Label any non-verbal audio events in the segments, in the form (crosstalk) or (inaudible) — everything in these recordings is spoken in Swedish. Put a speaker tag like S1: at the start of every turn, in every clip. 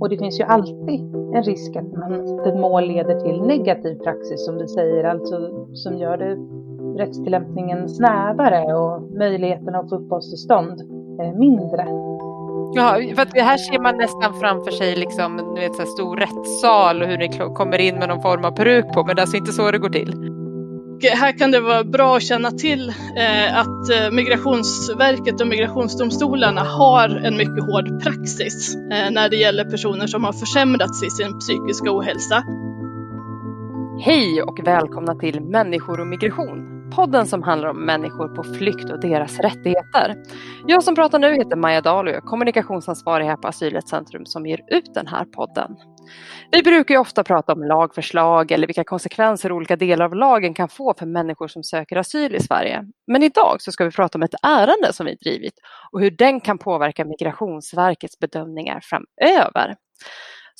S1: Och det finns ju alltid en risk att man, ett mål leder till negativ praxis som du säger, alltså som gör det rättstillämpningen snävare och möjligheten att få uppehållstillstånd eh, mindre.
S2: Ja, för att här ser man nästan framför sig liksom, du vet, så stor rättssal och hur ni kommer in med någon form av peruk på, men det är alltså inte så det går till.
S3: Eh, här kan det vara bra att känna till eh, att eh, Migrationsverket och migrationsdomstolarna har en mycket hård praxis när det gäller personer som har försämrats i sin psykiska ohälsa.
S2: Hej och välkomna till Människor och migration podden som handlar om människor på flykt och deras rättigheter. Jag som pratar nu heter Maja Dahl och jag är kommunikationsansvarig här på Asylrättscentrum som ger ut den här podden. Vi brukar ju ofta prata om lagförslag eller vilka konsekvenser olika delar av lagen kan få för människor som söker asyl i Sverige. Men idag så ska vi prata om ett ärende som vi drivit och hur den kan påverka Migrationsverkets bedömningar framöver.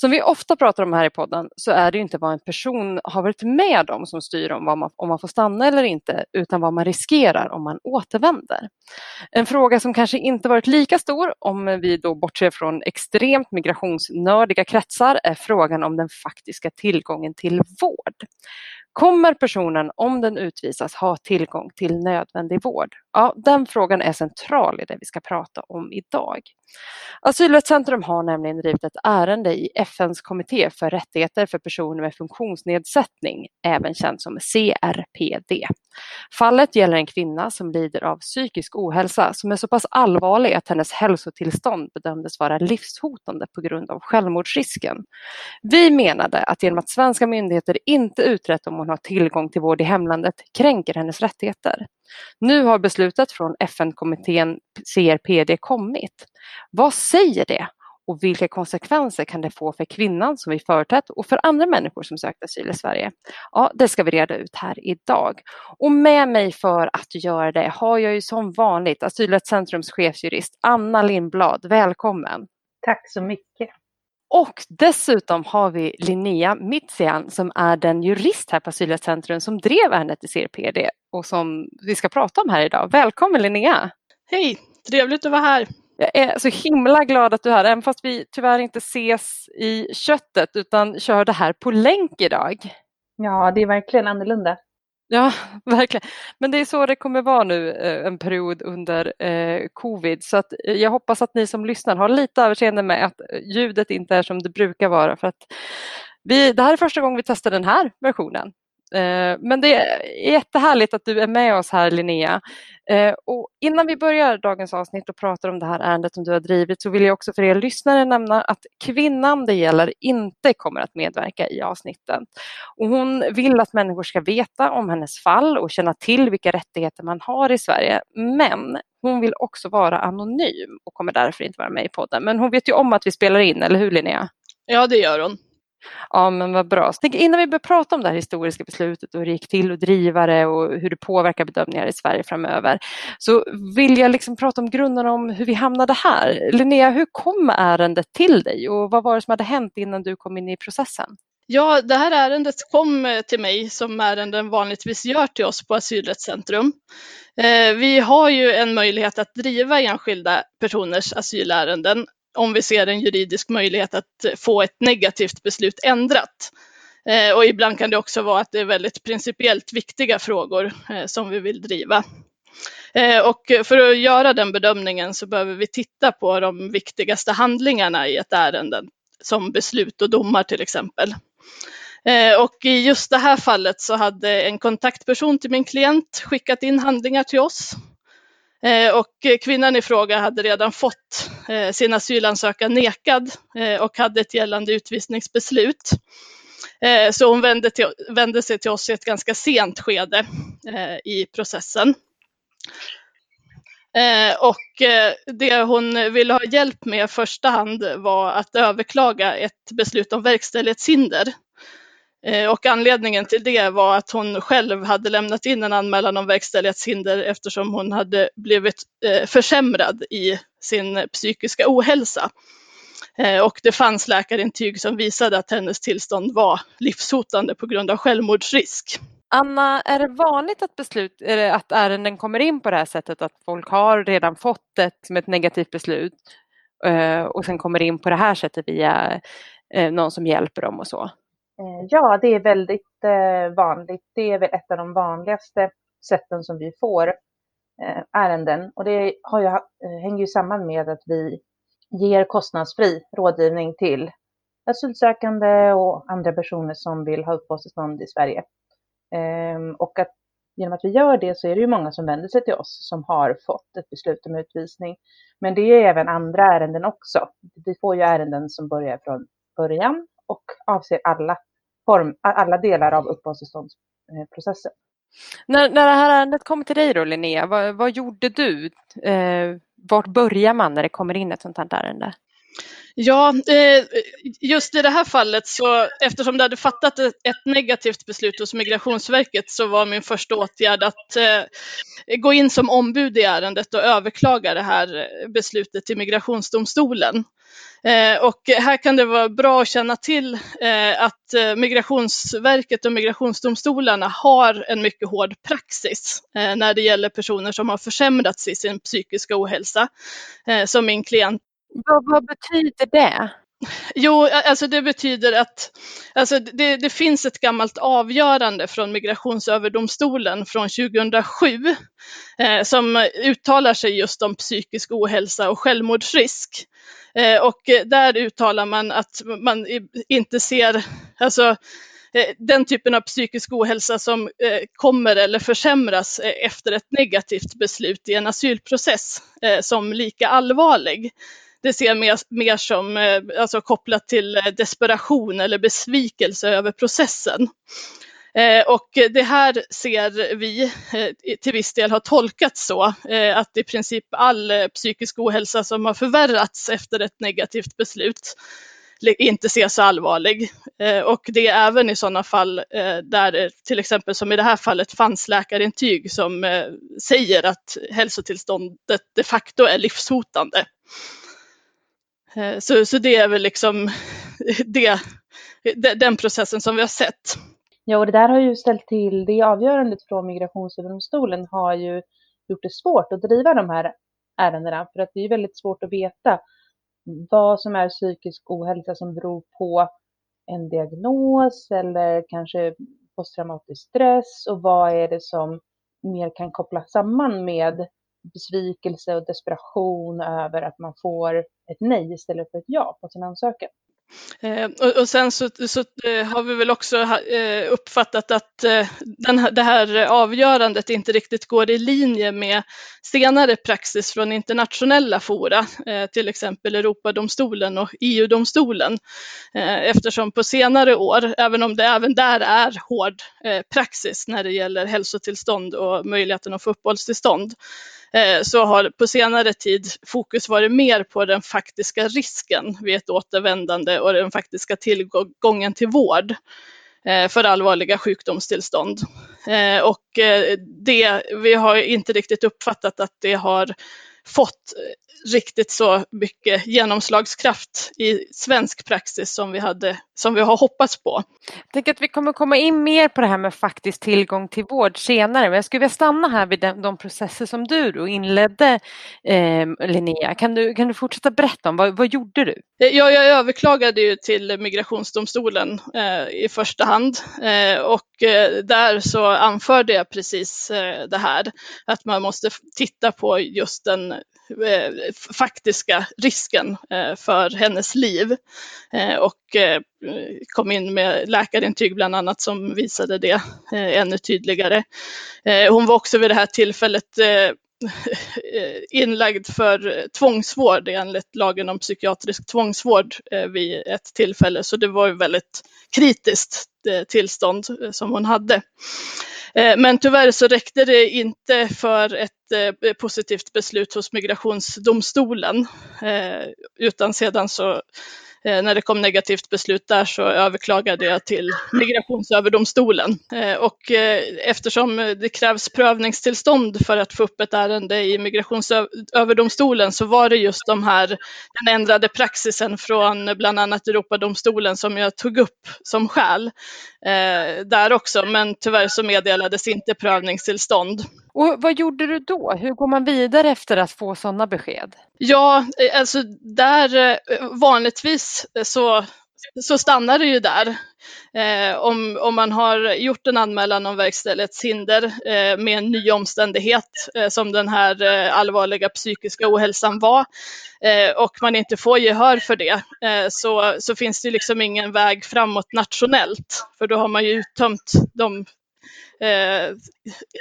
S2: Som vi ofta pratar om här i podden så är det inte vad en person har varit med om som styr om, man, om man får stanna eller inte, utan vad man riskerar om man återvänder. En fråga som kanske inte varit lika stor om vi då bortser från extremt migrationsnördiga kretsar är frågan om den faktiska tillgången till vård. Kommer personen, om den utvisas, ha tillgång till nödvändig vård? Ja, den frågan är central i det vi ska prata om idag. Asylrättscentrum har nämligen drivit ett ärende i FNs kommitté för rättigheter för personer med funktionsnedsättning, även känd som CRPD. Fallet gäller en kvinna som lider av psykisk ohälsa som är så pass allvarlig att hennes hälsotillstånd bedömdes vara livshotande på grund av självmordsrisken. Vi menade att genom att svenska myndigheter inte utrett om hon har tillgång till vård i hemlandet kränker hennes rättigheter. Nu har beslutet från FN-kommittén CRPD kommit. Vad säger det? Och vilka konsekvenser kan det få för kvinnan som vi företrätt och för andra människor som sökt asyl i Sverige? Ja, det ska vi reda ut här idag. Och med mig för att göra det har jag ju som vanligt Asylrättscentrums chefsjurist Anna Lindblad. Välkommen!
S1: Tack så mycket!
S2: Och dessutom har vi Linnea Mitsian som är den jurist här på Asylrättscentrum som drev ärendet i CRPD och som vi ska prata om här idag. Välkommen Linnea!
S3: Hej, trevligt att vara här.
S2: Jag är så himla glad att du är här, även fast vi tyvärr inte ses i köttet utan kör det här på länk idag.
S1: Ja, det är verkligen annorlunda.
S2: Ja, (laughs) verkligen. Men det är så det kommer vara nu eh, en period under eh, covid. Så att eh, jag hoppas att ni som lyssnar har lite överseende med att eh, ljudet inte är som det brukar vara. För att vi, det här är första gången vi testar den här versionen. Eh, men det är jättehärligt att du är med oss här Linnea. Eh, och innan vi börjar dagens avsnitt och pratar om det här ärendet som du har drivit så vill jag också för er lyssnare nämna att kvinnan det gäller inte kommer att medverka i avsnitten. Och hon vill att människor ska veta om hennes fall och känna till vilka rättigheter man har i Sverige. Men hon vill också vara anonym och kommer därför inte vara med i podden. Men hon vet ju om att vi spelar in, eller hur Linnea?
S3: Ja, det gör hon.
S2: Ja, men vad bra. Så innan vi börjar prata om det här historiska beslutet och hur det gick till att driva det och hur det påverkar bedömningar i Sverige framöver, så vill jag liksom prata om grunderna om hur vi hamnade här. Linnea, hur kom ärendet till dig och vad var det som hade hänt innan du kom in i processen?
S3: Ja, det här ärendet kom eh, till mig som ärenden vanligtvis gör till oss på Asylrättscentrum. Eh, vi har ju en möjlighet att driva enskilda personers asylärenden om vi ser en juridisk möjlighet att få ett negativt beslut ändrat. Eh, och ibland kan det också vara att det är väldigt principiellt viktiga frågor eh, som vi vill driva. Eh, och för att göra den bedömningen så behöver vi titta på de viktigaste handlingarna i ett ärende, som beslut och domar till exempel. Och i just det här fallet så hade en kontaktperson till min klient skickat in handlingar till oss Eh, och kvinnan i fråga hade redan fått eh, sin asylansökan nekad eh, och hade ett gällande utvisningsbeslut. Så hon vände, till, vände sig till oss i ett ganska sent skede i processen. Och det hon ville ha hjälp med i första hand var att överklaga ett beslut om verkställighetshinder Eh, och anledningen till det var att hon själv hade lämnat in en anmälan om verkställighetshinder eftersom hon hade blivit eh, försämrad i sin psykiska ohälsa. Eh, och det fanns läkarintyg som visade att hennes tillstånd var livshotande på grund av självmordsrisk.
S2: Anna, är det vanligt att, beslut, att ärenden kommer in på det här sättet att folk har redan fått ett, ett negativt beslut och sen kommer in på det här sättet via någon som hjälper dem och så?
S1: Eh, ja, det är väldigt eh, vanligt. Det är väl ett av de vanligaste sätten som vi får eh, ärenden och det har ju, hänger ju samman med att vi ger kostnadsfri rådgivning till asylsökande och andra personer som vill ha uppehållstillstånd i Sverige. Ehm, och att genom att vi gör det så är det ju många som vänder sig till oss som har fått ett beslut om utvisning. Men det är även andra ärenden också. Vi får ju ärenden som börjar från början och avser alla, form, alla delar av uppehållstillståndsprocessen.
S2: När, när det här ärendet kom till dig då Linnea, vad, vad gjorde du? Eh, vart börjar man när det kommer in ett sånt här ärende?
S3: Ja, eh, just i det här fallet så eftersom det hade fattat ett negativt beslut hos Migrationsverket så var min första åtgärd att eh, gå in som ombud i ärendet och överklaga det här beslutet till Migrationsdomstolen. Eh, och här kan det vara bra att känna till att Migrationsverket och migrationsdomstolarna har en mycket hård praxis när det gäller personer som har försämrats i sin psykiska ohälsa. Som min klient
S2: vad, vad betyder det?
S3: Jo, alltså det betyder att alltså det, det, finns ett gammalt avgörande från Migrationsöverdomstolen från 2007 eh, som uttalar sig just om psykisk ohälsa och självmordsrisk. Eh, och där uttalar man att man inte ser, alltså eh, den typen av psykisk ohälsa som eh, kommer eller försämras eh, efter ett negativt beslut i en asylprocess som lika allvarlig det ser jag mer, mer som eh, alltså kopplat till eh, desperation eller besvikelse över processen. Eh, och det här ser vi till viss del har tolkats så att i princip all psykisk ohälsa som har förvärrats efter ett negativt beslut inte ses så allvarlig. Och det är även i sådana fall där till exempel som i det här fallet fanns läkarintyg som säger att hälsotillståndet de facto är livshotande. Eh, så, så det är väl liksom (laughs) det, den processen som vi har sett.
S1: Ja, och det där har ju ställt till, det avgörandet från Migrationsöverdomstolen har ju gjort det svårt att driva de här ärendena, för att det är väldigt svårt att veta vad som är psykisk ohälsa som beror på en diagnos eller kanske posttraumatisk stress och vad är det som mer kan kopplas samman med besvikelse och desperation över att man får ett nej istället för ett ja på sin ansökan.
S3: Eh, och, och, sen så, så eh, har vi väl också eh, uppfattat att eh, den, det här avgörandet inte riktigt går i linje med senare praxis från internationella fora, eh, till exempel Europadomstolen och EU-domstolen. Eh, eftersom på senare år, även om det även där är hård eh, praxis när det gäller hälsotillstånd och möjligheten att få uppehållstillstånd, Eh, så har på senare tid fokus varit mer på den faktiska risken vid ett återvändande och den faktiska tillgången till vård eh, för allvarliga sjukdomstillstånd. Eh, och det, vi har inte riktigt uppfattat att det har fått riktigt så mycket genomslagskraft i svensk praxis som vi, hade, som vi har hoppats på.
S2: Jag tänker att vi kommer komma in mer på det här med faktisk tillgång till vård senare, men jag skulle vilja stanna här vid de, de processer som du då inledde, eh, Linnea. Kan du, kan du fortsätta berätta om vad, vad gjorde du?
S3: Ja, jag överklagade ju till Migrationsdomstolen eh, i första hand eh, och eh, där så anförde jag precis eh, det här, att man måste titta på just den Eh, Eh, faktiska risken eh, för hennes liv. Eh, och kom in med läkarintyg bland annat som visade det ännu tydligare. Hon var också vid det här tillfället (laughs) inlagd för tvångsvård enligt lagen om psykiatrisk tvångsvård vid ett tillfälle, så det var ju väldigt kritiskt tillstånd som hon hade. Eh, men tyvärr så räckte det inte för ett eh, positivt beslut hos migrationsdomstolen, eh, utan sedan så när det kom negativt beslut där så överklagade jag till Migrationsöverdomstolen. Eh, och eh, eftersom det krävs prövningstillstånd för att få upp ett ärende i Migrationsöverdomstolen så var det just de här, den ändrade praxisen från bland annat Europadomstolen som jag tog upp som skäl där också. Men tyvärr så meddelades inte prövningstillstånd.
S2: Och vad gjorde du då? Hur går man vidare efter att få sådana besked?
S3: Ja, alltså där vanligtvis så, så stannar det ju där. Eh, om, om man har gjort en anmälan om verkställighetshinder eh, med en ny omständighet eh, som den här eh, allvarliga psykiska ohälsan var eh, och man inte får gehör för det eh, så, så finns det liksom ingen väg framåt nationellt för då har man ju uttömt de eh,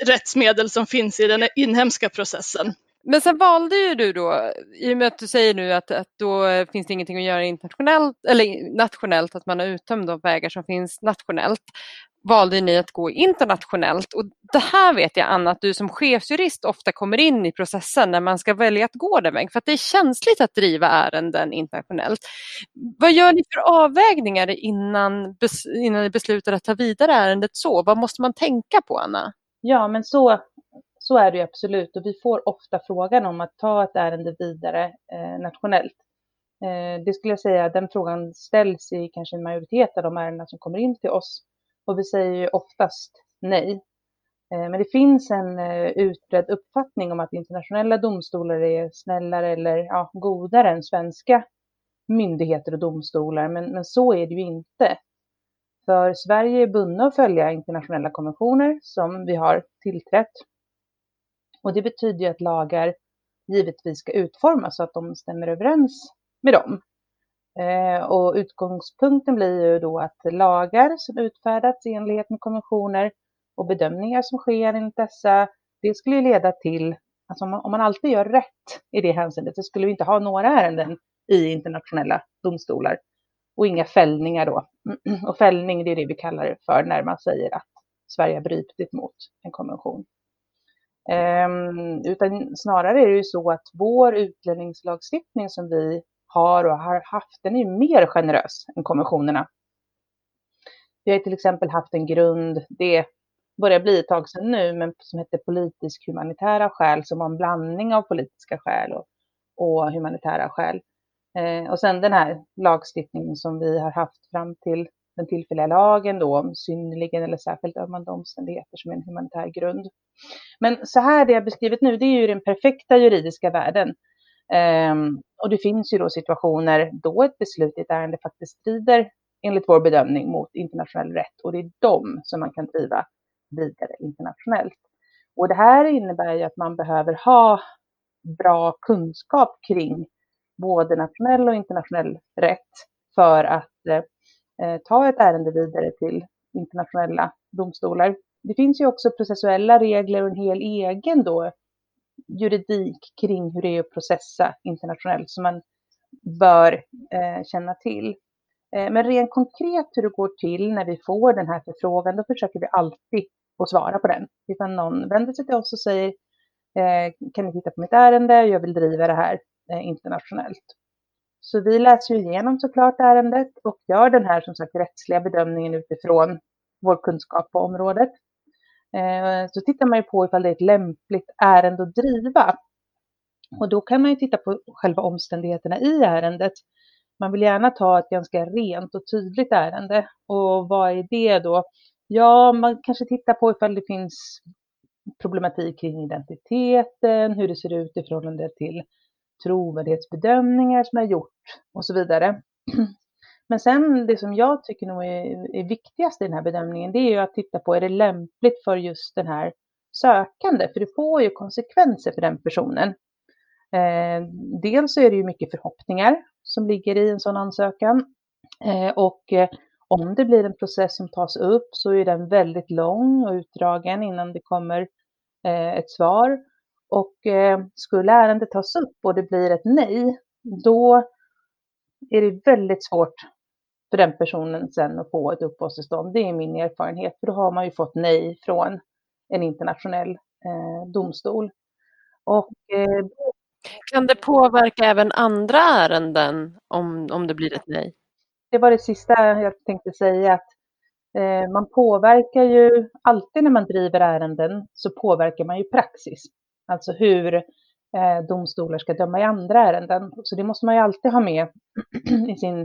S3: rättsmedel som finns i den inhemska processen.
S2: Men sen valde ju du då, i och med att du säger nu att, att då finns det ingenting att göra internationellt eller nationellt, att man har uttömt de vägar som finns nationellt, valde ni att gå internationellt. Och det här vet jag Anna, att du som chefsjurist ofta kommer in i processen när man ska välja att gå den vägen, för att det är känsligt att driva ärenden internationellt. Vad gör ni för avvägningar innan, innan ni beslutar att ta vidare ärendet så? Vad måste man tänka på Anna?
S1: Ja, men så så är det ju absolut och vi får ofta frågan om att ta ett ärende vidare eh, nationellt. Eh, det skulle jag säga, den frågan ställs i kanske en majoritet av de ärenden som kommer in till oss och vi säger ju oftast nej. Eh, men det finns en eh, utbredd uppfattning om att internationella domstolar är snällare eller ja, godare än svenska myndigheter och domstolar, men, men så är det ju inte. För Sverige är bundna att följa internationella konventioner som vi har tillträtt och det betyder ju att lagar givetvis ska utformas så att de stämmer överens med dem. Eh, och utgångspunkten blir ju då att lagar som utfärdats i enlighet med konventioner och bedömningar som sker enligt dessa, det skulle leda till, alltså om man, om man alltid gör rätt i det hänseendet så skulle vi inte ha några ärenden i internationella domstolar och inga fällningar då. (clears throat) Och fällning, det är det vi kallar det för när man säger att Sverige har brutit mot en konvention. Ehm, utan snarare är det ju så att vår utlänningslagstiftning som vi har och har haft, den är ju mer generös än konventionerna. Vi har till exempel haft en grund, det börjar bli ett tag sedan nu, men som heter politisk humanitära skäl, som var en blandning av politiska skäl och, och humanitära skäl. Eh, och sen den här lagstiftningen som vi har haft fram till den tillfälliga lagen då om synnerligen eller särskilt ömmande omständigheter som är en humanitär grund. Men så här det jag beskrivit nu, det är ju den perfekta juridiska världen. Um, och det finns ju då situationer då ett beslut i ett ärende faktiskt strider enligt vår bedömning mot internationell rätt och det är de som man kan driva vidare internationellt. Och det här innebär ju att man behöver ha bra kunskap kring både nationell och internationell rätt för att Eh, Eh, ta ett ärende vidare till internationella domstolar. Det finns ju också processuella regler och en hel egen då juridik kring hur det är att processa internationellt som man bör eh, känna till. Eh, men rent konkret hur det går till när vi får den här förfrågan, då försöker vi alltid att svara på den. Ifall någon vänder sig till oss och säger eh, kan ni titta på mitt ärende, jag vill driva det här eh, internationellt. Så vi läser ju igenom såklart ärendet och gör den här som sagt rättsliga bedömningen utifrån vår kunskap på området. Eh, så tittar man ju på ifall det är ett lämpligt ärende att driva. Och då kan man ju titta på själva omständigheterna i ärendet. Man vill gärna ta ett ganska rent och tydligt ärende. Och vad är det då? Ja, man kanske tittar på ifall det finns problematik kring identiteten, hur det ser ut i förhållande till trovärdighetsbedömningar som är gjort och så vidare. Men sen det som jag tycker nog är, är viktigast i den här bedömningen, det är ju att titta på, är det lämpligt för just den här sökande? För det får ju konsekvenser för den personen. Eh, dels så är det ju mycket förhoppningar som ligger i en sån ansökan. Eh, och eh, om det blir en process som tas upp så är den väldigt lång och utdragen innan det kommer eh, ett svar. Och eh, skulle ärendet tas upp och det blir ett nej, då är det väldigt svårt för den personen sen att få ett uppehållstillstånd. Det är min erfarenhet, för då har man ju fått nej från en internationell eh, domstol. Och eh,
S2: Kan det påverka även andra ärenden om, om det blir ett nej?
S1: Det var det sista jag tänkte säga. Att, eh, man påverkar ju alltid när man driver ärenden så påverkar man ju praxis. Alltså hur eh, domstolar ska döma i andra ärenden. Så det måste man ju alltid ha med (clears throat) i sin,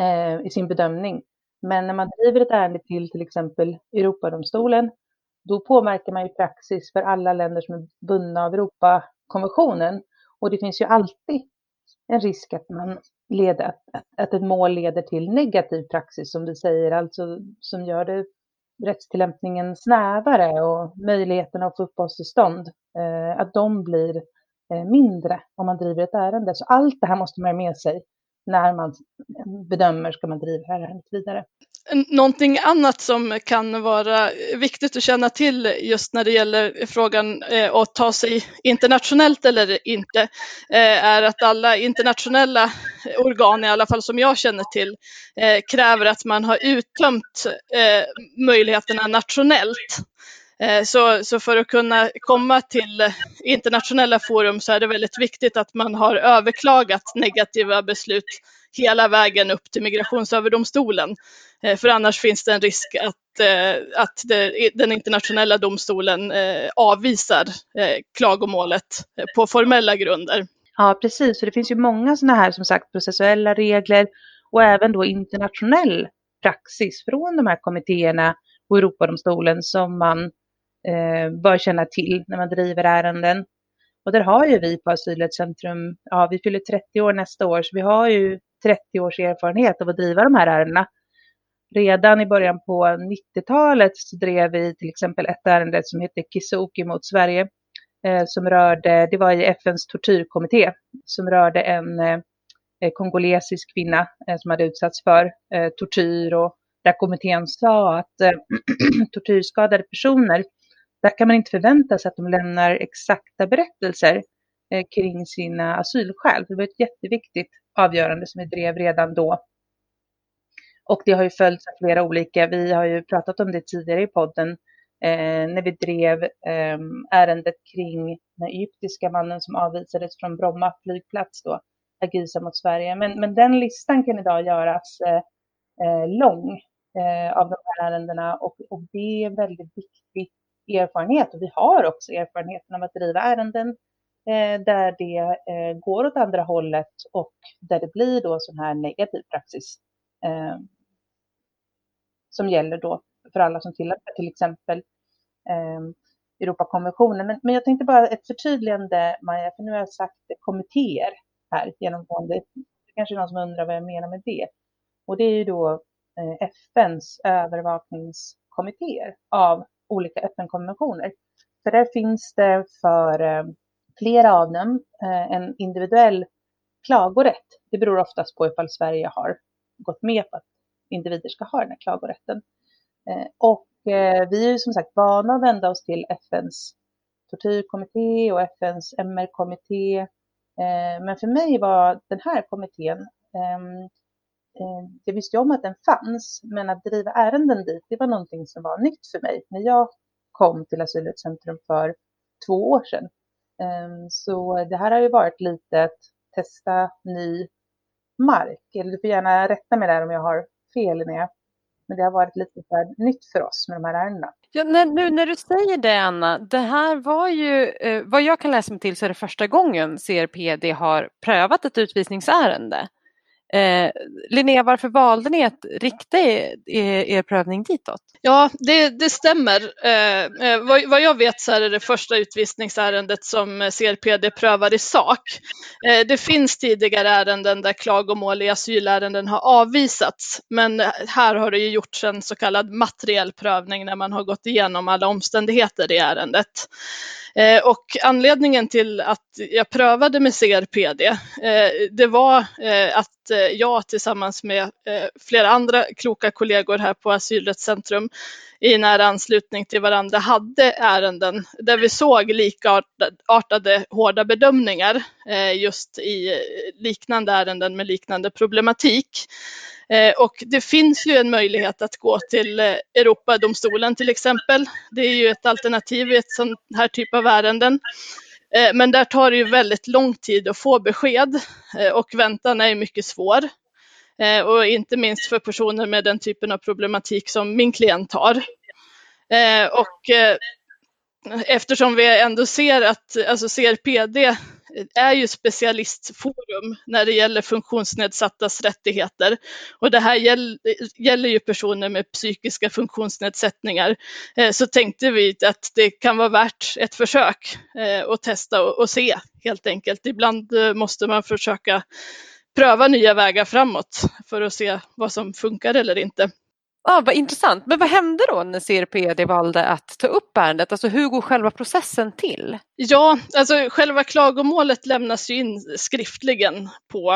S1: eh, i sin bedömning. Men när man driver ett ärende till till exempel Europadomstolen, då påverkar man ju praxis för alla länder som är bundna av Europakonventionen. Och det finns ju alltid en risk att man leder, att, att ett mål leder till negativ praxis som vi säger, alltså som gör det rättstillämpningen snävare och möjligheten att få uppehållstillstånd, eh, att de blir eh, mindre om man driver ett ärende. Så allt det här måste man ha med sig när man bedömer ska man driva ärendet vidare.
S3: Någonting annat som kan vara viktigt att känna till just när det gäller frågan eh, att ta sig internationellt eller inte eh, är att alla internationella organ, i alla fall som jag känner till, eh, kräver att man har uttömt möjligheterna nationellt. Eh, så, så, för att kunna komma till internationella forum så är det väldigt viktigt att man har överklagat negativa beslut hela vägen upp till Migrationsöverdomstolen. Eh, för annars finns det en risk att, eh, att det, den internationella domstolen avvisar klagomålet på formella grunder.
S1: Ja, precis. För det finns ju många sådana här som sagt processuella regler och även då internationell praxis från de här kommittéerna och Europadomstolen som man Eh, bör känna till när man driver ärenden. Och där har ju vi på Asylrättscentrum, ja vi fyller 30 år nästa år, så vi har ju 30 års erfarenhet av att driva de här ärendena. Redan i början på 90-talet så drev vi till exempel ett ärende som hette Kisuki mot Sverige, eh, som rörde, det var i FNs tortyrkommitté, som rörde en eh, kongolesisk kvinna eh, som hade utsatts för eh, tortyr och där kommittén sa att eh, (clears throat) tortyrskadade personer, där kan man inte förvänta sig att de lämnar exakta berättelser eh, kring sina asylskäl. Det var ett jätteviktigt avgörande som vi drev redan då. Och det har ju följts av flera olika, vi har ju pratat om det tidigare i podden, eh, när vi drev eh, ärendet kring den egyptiska mannen som avvisades från Bromma flygplats då, Agisa mot Sverige. Men, men den listan kan idag göras eh, eh lång eh, av de här ärendena och, och det är en väldigt viktig erfarenhet och vi har också erfarenheten av att driva ärenden Eh, där det eh, går åt andra hållet och där det blir då sån här negativ praxis eh, som gäller då för alla som tillämpar till exempel eh, Europakonventionen. Men, men jag tänkte bara ett förtydligande Maja, för nu har jag sagt kommittéer här genomgående. Det kanske är någon som undrar vad jag menar med det. Och det är ju då eh, FNs övervakningskommittéer av olika FN-konventioner. För där finns det för eh, flera av dem eh, en individuell klagorätt. Det beror oftast på ifall Sverige har gått med på att individer ska ha den här klagorätten. Eh, och vi är ju som sagt vana att vända oss till FNs tortyrkommitté och FNs MR-kommitté. Men för mig var den här kommittén, ehm, Eh, jag visste ju om att den fanns, men att driva ärenden dit, det var någonting som var nytt för mig när jag kom till Asylrättscentrum för två år sedan. Ehm, så det här har ju varit lite att testa ny mark. Eller du får gärna rätta mig där om jag har fel Linnea. Men det har varit lite för nytt för oss med de här ärendena.
S2: Ja, när, nu när du säger det Anna, det här var ju, eh, vad jag kan läsa mig till så är det första gången CRPD har prövat ett utvisningsärende. Eh, Linnea, varför valde ni att rikta er, er prövning ditåt?
S3: Ja, det, det stämmer. Eh, eh vad, vad, jag vet så är det det första utvisningsärendet som CRPD prövar i sak. Eh, det finns tidigare ärenden där klagomål i asylärenden har avvisats, men här har det ju gjorts en så kallad materiell prövning när man har gått igenom alla omständigheter i ärendet. Eh, och anledningen till att jag prövade med CRPD, eh, det var eh, att Eh, jag tillsammans med eh, flera andra kloka kollegor här på Asylrättscentrum i nära anslutning till varandra hade ärenden där vi såg likartade hårda bedömningar eh, just i liknande ärenden med liknande problematik. Och det finns ju en möjlighet att gå till Europadomstolen till exempel. Det är ju ett alternativ i ett sånt här typ av ärenden. Eh, men där tar det ju väldigt lång tid att få besked eh, och väntan är mycket svår. Eh, och inte minst för personer med den typen av problematik som min klient har. Och eftersom vi ändå ser att alltså CRPD är ju specialistforum när det gäller funktionsnedsattas rättigheter. Och det här gäller ju personer med psykiska funktionsnedsättningar. Eh, så tänkte vi att det kan vara värt ett försök eh, att testa och se helt enkelt. Ibland eh, måste man försöka pröva nya vägar framåt för att se vad som funkar eller inte.
S2: Ah, vad intressant. Men vad hände då när CRPD valde att ta upp ärendet? Alltså hur går själva processen till?
S3: Ja, alltså själva klagomålet lämnas ju in skriftligen på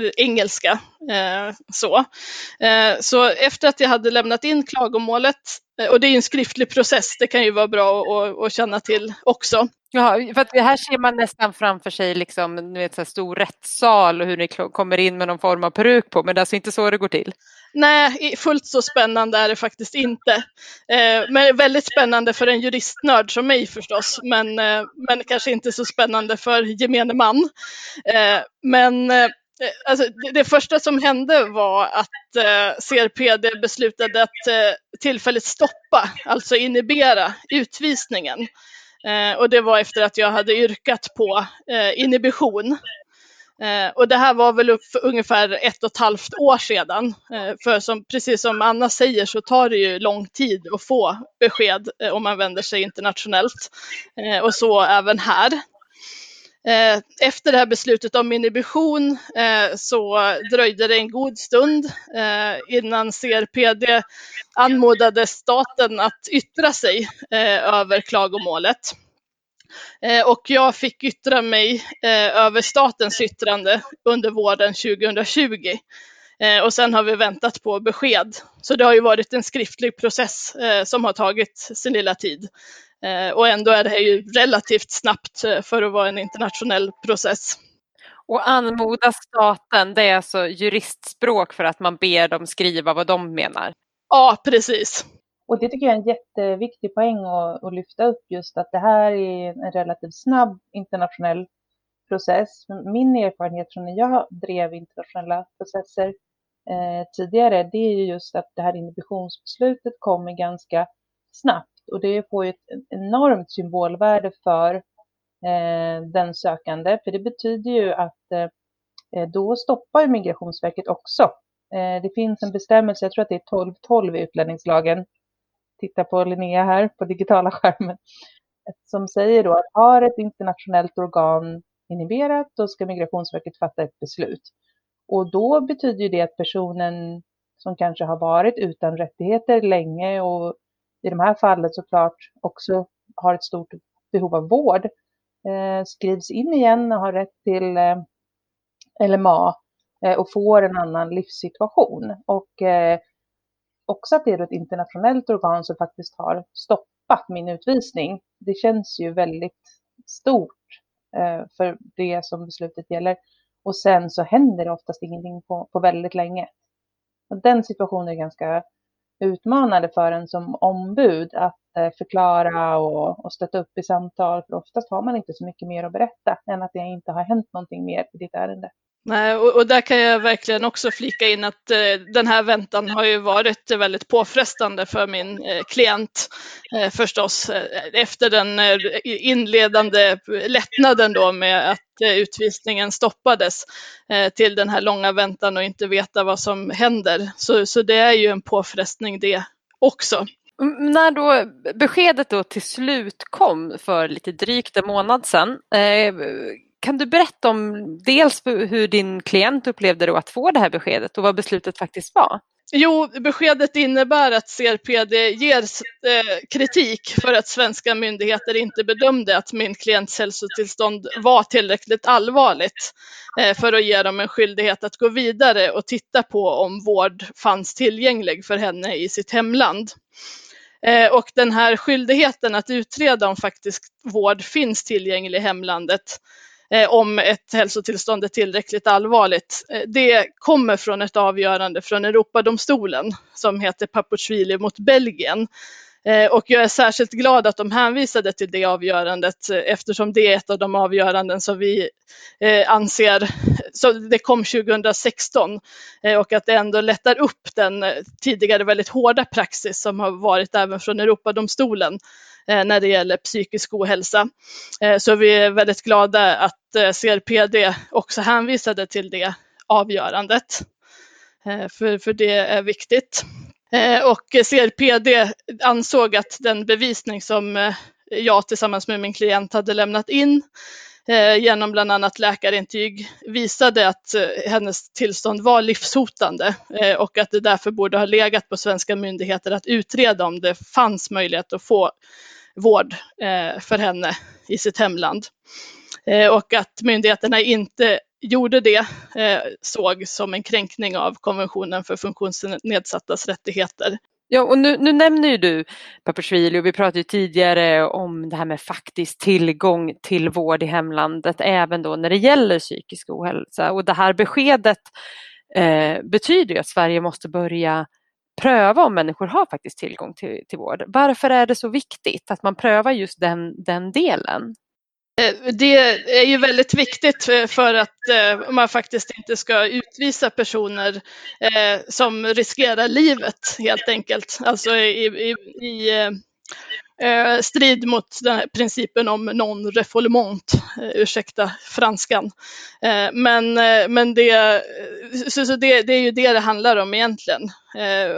S3: eh, engelska. Eh, så. Eh, så efter att jag hade lämnat in klagomålet, eh, och det är en skriftlig process, det kan ju vara bra att, att känna till också.
S2: Ja, för att här ser man nästan framför sig liksom, ni vet, så stor rättssal och hur ni kommer in med någon form av peruk på, men det är alltså inte så det går till?
S3: Nej, fullt så spännande är det faktiskt inte. Eh, men väldigt spännande för en juristnörd som mig förstås, men, eh, men kanske inte så spännande för gemene man. Eh, men eh, alltså, det, det, första som hände var att eh, CRPD beslutade att eh, tillfälligt stoppa, alltså inhibera utvisningen. Eh, och det var efter att jag hade yrkat på eh, inhibition Eh, och det här var väl upp för ungefär ett och ett halvt år sedan. Eh, för som, precis som Anna säger så tar det ju lång tid att få besked eh, om man vänder sig internationellt. Eh, och så även här. Eh, efter det här beslutet om inhibition eh, så dröjde det en god stund eh, innan CRPD anmodade staten att yttra sig över klagomålet. Eh, och jag fick yttra mig eh, över statens yttrande under våren 2020. Eh, och sen har vi väntat på besked. Så det har ju varit en skriftlig process som har tagit sin lilla tid. Och ändå är det här ju relativt snabbt för att vara en internationell process.
S2: Och anmoda staten, det är alltså juristspråk för att man ber dem skriva vad de menar?
S3: Ja, precis.
S1: Och det tycker jag är en jätteviktig poäng att, att lyfta upp just att det här är en relativt snabb internationell process. Min erfarenhet från när jag drev internationella processer eh, tidigare, det är ju just att det här inhibitionsbeslutet kommer ganska snabbt och det får ju ett enormt symbolvärde för eh, den sökande, för det betyder ju att eh, eh då stoppar Migrationsverket också. Eh, det finns en bestämmelse, jag tror att det är 1212 i utlänningslagen, titta på Linnea här på digitala (laughs) skärmen, som säger då att har ett internationellt organ inhiberat, då ska Migrationsverket fatta ett beslut. Och då betyder det att personen som kanske har varit utan rättigheter länge och i de här fallet såklart också har ett stort behov av vård, eh, skrivs in igen och har rätt till eh, LMA eh, och får en annan livssituation. Och eh, också att det är ett internationellt organ som faktiskt har stoppat min utvisning. Det känns ju väldigt stort eh, för det som beslutet gäller. Och sen så händer det oftast ingenting på, på väldigt länge. Och den situationen är ganska utmanande för en som ombud att eh, förklara och, och stötta upp i samtal. För oftast har man inte så mycket mer att berätta än att det inte har hänt någonting mer i ditt ärende.
S3: Nej, och, och, där kan jag verkligen också flika in att eh, den här väntan har ju varit väldigt påfrestande för min eh, klient eh, förstås. Eh, efter den eh, inledande lättnaden då med att eh, utvisningen stoppades eh, till den här långa väntan och inte veta vad som händer. Så, så det är ju en påfrestning det också.
S2: Mm, när då beskedet då till slut kom för lite drygt en månad sedan, eh, kan du berätta om dels hur din klient upplevde då att få det här beskedet och vad beslutet faktiskt var?
S3: Jo, beskedet innebär att CRPD ger eh, kritik för att svenska myndigheter inte bedömde att min klients hälsotillstånd var tillräckligt allvarligt eh, för att ge dem en skyldighet att gå vidare och titta på om vård fanns tillgänglig för henne i sitt hemland. Eh, och den här skyldigheten att utreda om faktiskt vård finns tillgänglig i hemlandet Eh, om ett hälsotillstånd är tillräckligt allvarligt. Eh, det kommer från ett avgörande från Europadomstolen som heter Papuchvili mot Belgien. Eh, och jag är särskilt glad att de hänvisade till det avgörandet eftersom det är ett av de avgöranden som vi anser, så det kom 2016 och att det ändå lättar upp den tidigare väldigt hårda praxis som har varit även från Europadomstolen Eh, när det gäller psykisk ohälsa. Eh, så vi är väldigt glada att eh, CRPD också hänvisade till det avgörandet. För, för det är viktigt. Och CRPD ansåg att den bevisning som jag tillsammans med min klient hade lämnat in Eh, genom bland annat läkarintyg visade att eh, hennes tillstånd var livshotande eh, och att det därför borde ha legat på svenska myndigheter att utreda om det fanns möjlighet att få vård för henne i sitt hemland. Och att myndigheterna inte gjorde det såg som en kränkning av konventionen för funktionsnedsattas rättigheter.
S2: Ja, och nu, nu nämner ju du Papuashvili och vi pratade ju tidigare om det här med faktisk tillgång till vård i hemlandet, även då när det gäller psykisk ohälsa. Och det här beskedet eh, betyder ju att Sverige måste börja pröva om människor har faktiskt tillgång till, till vård. Varför är det så viktigt att man prövar just den, den delen?
S3: Eh, det är ju väldigt viktigt eh, för att eh, man faktiskt inte ska utvisa personer som riskerar livet helt enkelt. Alltså i, i, i strid mot den här principen om non-refoulement, ursäkta franskan. Men, men det, så det, det är ju det det handlar om egentligen.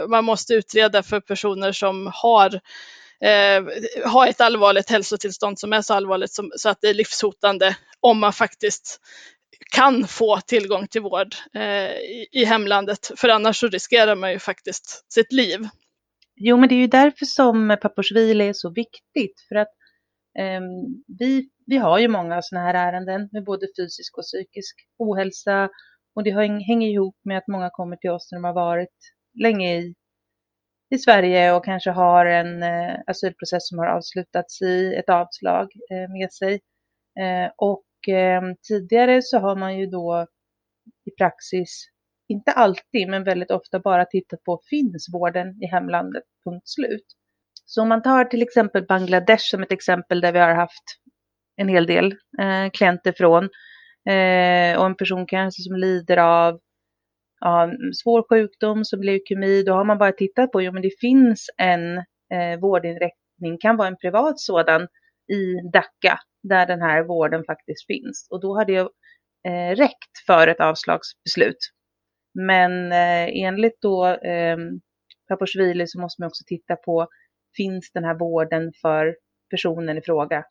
S3: Man måste utreda för personer som har eh, ha ett allvarligt hälsotillstånd som är så allvarligt som, så att det är livshotande om man faktiskt kan få tillgång till vård eh, i, i hemlandet. För annars så riskerar man ju faktiskt sitt liv.
S1: Jo, men det är ju därför som pappersvil är så viktigt. För att eh, vi, vi har ju många sådana här ärenden med både fysisk och psykisk ohälsa. Och det hänger ihop med att många kommer till oss när de har varit länge i i Sverige och kanske har en eh, asylprocess som har avslutats i ett avslag eh, med sig. Eh, och eh, tidigare så har man ju då i praxis, inte alltid, men väldigt ofta bara tittat på finns vården i hemlandet, punkt slut. Så om man tar till exempel Bangladesh som ett exempel där vi har haft en hel del eh, klienter från eh, och en person kanske som lider av ja, svår sjukdom som leukemi, då har man bara tittat på, jo men det finns en eh, vårdinrättning, kan vara en privat sådan, i Dhaka, där den här vården faktiskt finns. Och då har det eh, räckt för ett avslagsbeslut. Men eh, enligt då eh, Papuashvili så måste man också titta på, finns den här vården för personen i fråga?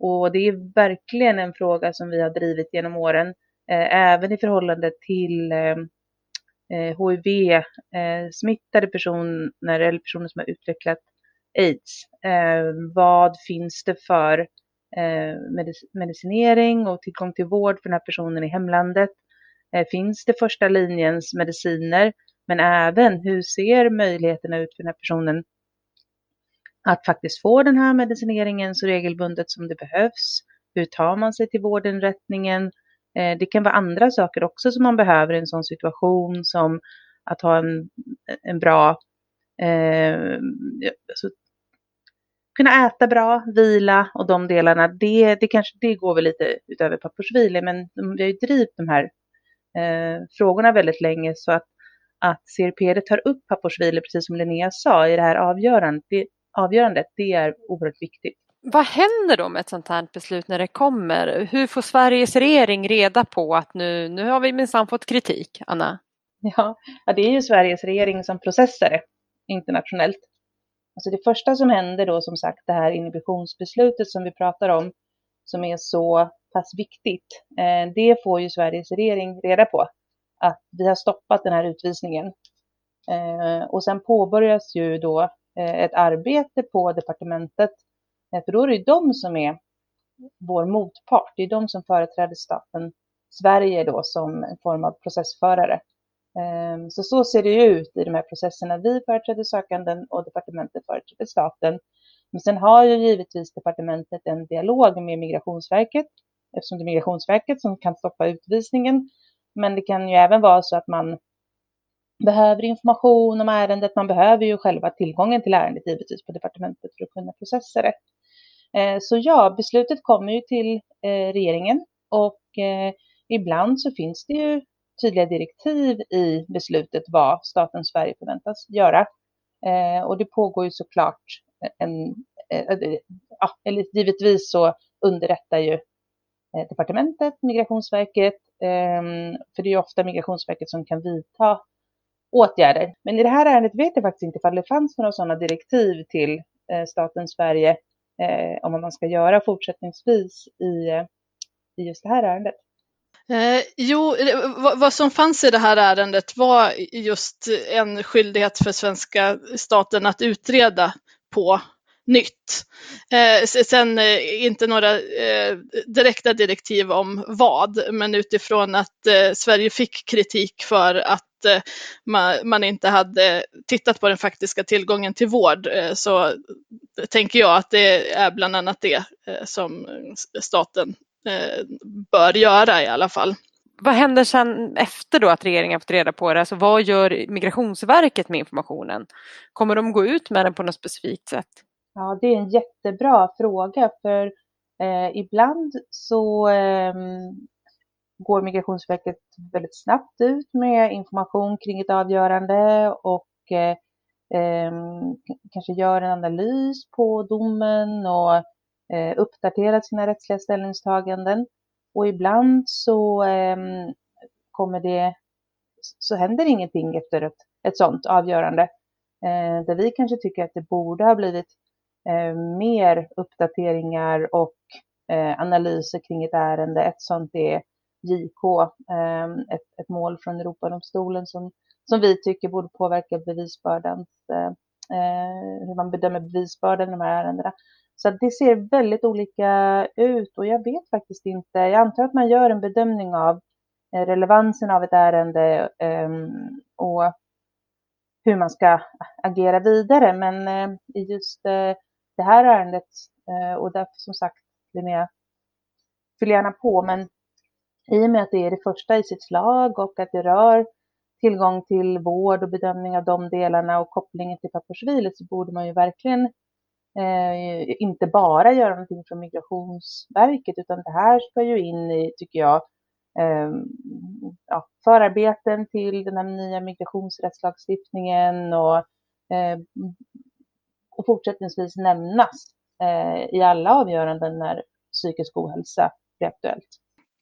S1: Och det är verkligen en fråga som vi har drivit genom åren, eh, även i förhållande till eh, Eh, HIV-smittade eh, personer eller personer som har utvecklat aids. Eh, vad finns det för eh, medicinering och tillgång till vård för den här personen i hemlandet? Eh, finns det första linjens mediciner? Men även hur ser möjligheterna ut för den här personen att faktiskt få den här medicineringen så regelbundet som det behövs? Hur tar man sig till vårdinrättningen? Eh, det kan vara andra saker också som man behöver i en sån situation som att ha en, en bra, eh, alltså, kunna äta bra, vila och de delarna. Det, det kanske det går väl lite utöver pappersvila, men vi har ju drivit de här eh, frågorna väldigt länge så att, att CRPD tar upp pappersvila, precis som Linnea sa, i det här avgörandet, det, avgörandet, det är oerhört viktigt.
S2: Vad händer då med ett sånt här beslut när det kommer? Hur får Sveriges regering reda på att nu, nu har vi minsann fått kritik, Anna?
S1: Ja, det är ju Sveriges regering som processar det internationellt. Alltså det första som händer då som sagt det här inhibitionsbeslutet som vi pratar om, som är så pass viktigt, eh, det får ju Sveriges regering reda på. Att vi har stoppat den här utvisningen. Eh, och sen påbörjas ju då eh, ett arbete på departementet Eh, för då är det ju de som är vår motpart. Det är de som företräder staten Sverige då som en form av processförare. Ehm, så så ser det ut i de här processerna. Vi företräder sökanden och departementet företräder staten. Men sen har ju givetvis departementet en dialog med Migrationsverket eftersom det är Migrationsverket som kan stoppa utvisningen. Men det kan ju även vara så att man behöver information om ärendet. Man behöver ju själva tillgången till ärendet givetvis på departementet för att kunna processa det. Eh, så ja, beslutet kommer ju till eh, regeringen och eh, ibland så finns det ju tydliga direktiv i beslutet vad staten Sverige förväntas göra. Och det pågår ju såklart en, ja, eller givetvis så underrättar ju departementet, Migrationsverket, ehm, för det är ju ofta Migrationsverket som kan vidta åtgärder. Men i det här ärendet vet jag faktiskt inte ifall det fanns några sådana direktiv till staten Sverige eh, om vad man ska göra fortsättningsvis i, i just det här ärendet.
S3: Eh, jo, vad, vad, som fanns i det här ärendet var just en skyldighet för svenska staten att utreda på nytt. Eh, sen eh, inte några eh, direkta direktiv om vad, men utifrån att eh, Sverige fick kritik för att eh, man, man, inte hade tittat på den faktiska tillgången till vård eh, så tänker jag att det är bland annat det eh, som staten eh, bör göra i alla fall.
S2: Vad händer sen efter då att regeringen fått reda på det? Alltså vad gör Migrationsverket med informationen? Kommer de gå ut med den på något specifikt sätt?
S1: Ja, det är en jättebra fråga för eh, ibland så eh, går Migrationsverket väldigt snabbt ut med information kring ett avgörande och eh, ehm, kanske gör en analys på domen och eh, uppdaterar sina rättsliga ställningstaganden. Och ibland så ehm, kommer det, så händer ingenting efter ett, ett sådant avgörande. Eh, där vi kanske tycker att det borde ha blivit Eh, mer uppdateringar och eh, analyser kring ett ärende. Ett sånt är JK, ehm, ett, ett mål från Europadomstolen som, som vi tycker borde påverka bevisbördan, eh, hur man bedömer bevisbördan i de här ärendena. Så det ser väldigt olika ut och jag vet faktiskt inte. Jag antar att man gör en bedömning av relevansen av ett ärende ehm, och hur man ska agera vidare. Men i just det här ärendet eh, och därför som sagt Linnea, fyll gärna på men i och med att det är det första i sitt slag och att det rör tillgång till vård och bedömning av de delarna och kopplingen till pappersvilet så borde man ju verkligen eh, inte bara göra någonting från Migrationsverket utan det här ska ju in i, tycker jag, eh, ja, förarbeten till den här nya migrationsrättslagstiftningen och eh, och fortsättningsvis nämnas eh, i alla avgöranden när psykisk ohälsa blir aktuellt.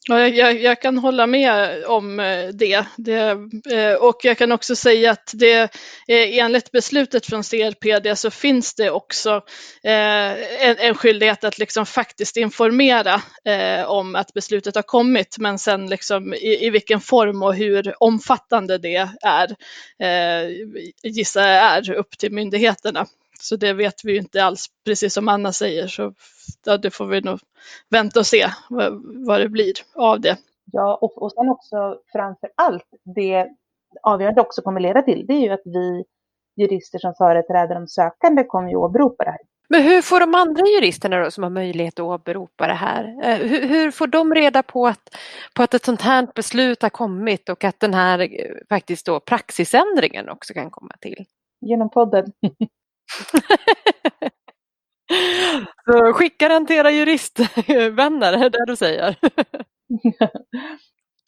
S3: Jag, jag, kan hålla med om eh, det. det. Eh, och jag kan också säga att det, eh, enligt beslutet från CRPD så finns det också en, en skyldighet att liksom faktiskt informera om att beslutet har kommit, men sen liksom i, i vilken form och hur omfattande det är gissar jag är upp till myndigheterna. Så det vet vi ju inte alls, precis som Anna säger. Så ja, det får vi nog vänta och se vad, vad det blir av det.
S1: Ja, och, och sen också framför allt det avgörande också kommer leda till, det är ju att vi jurister som företräder de sökande kommer ju åberopa det här.
S2: Men hur får de andra juristerna då som har möjlighet att åberopa det här, eh, hur, hur, får de reda på att, på att ett sånt här beslut har kommit och att den här eh, faktiskt då praxisändringen också kan komma till?
S1: Genom podden. (laughs)
S2: Så skicka den till era juristvänner, är det du säger?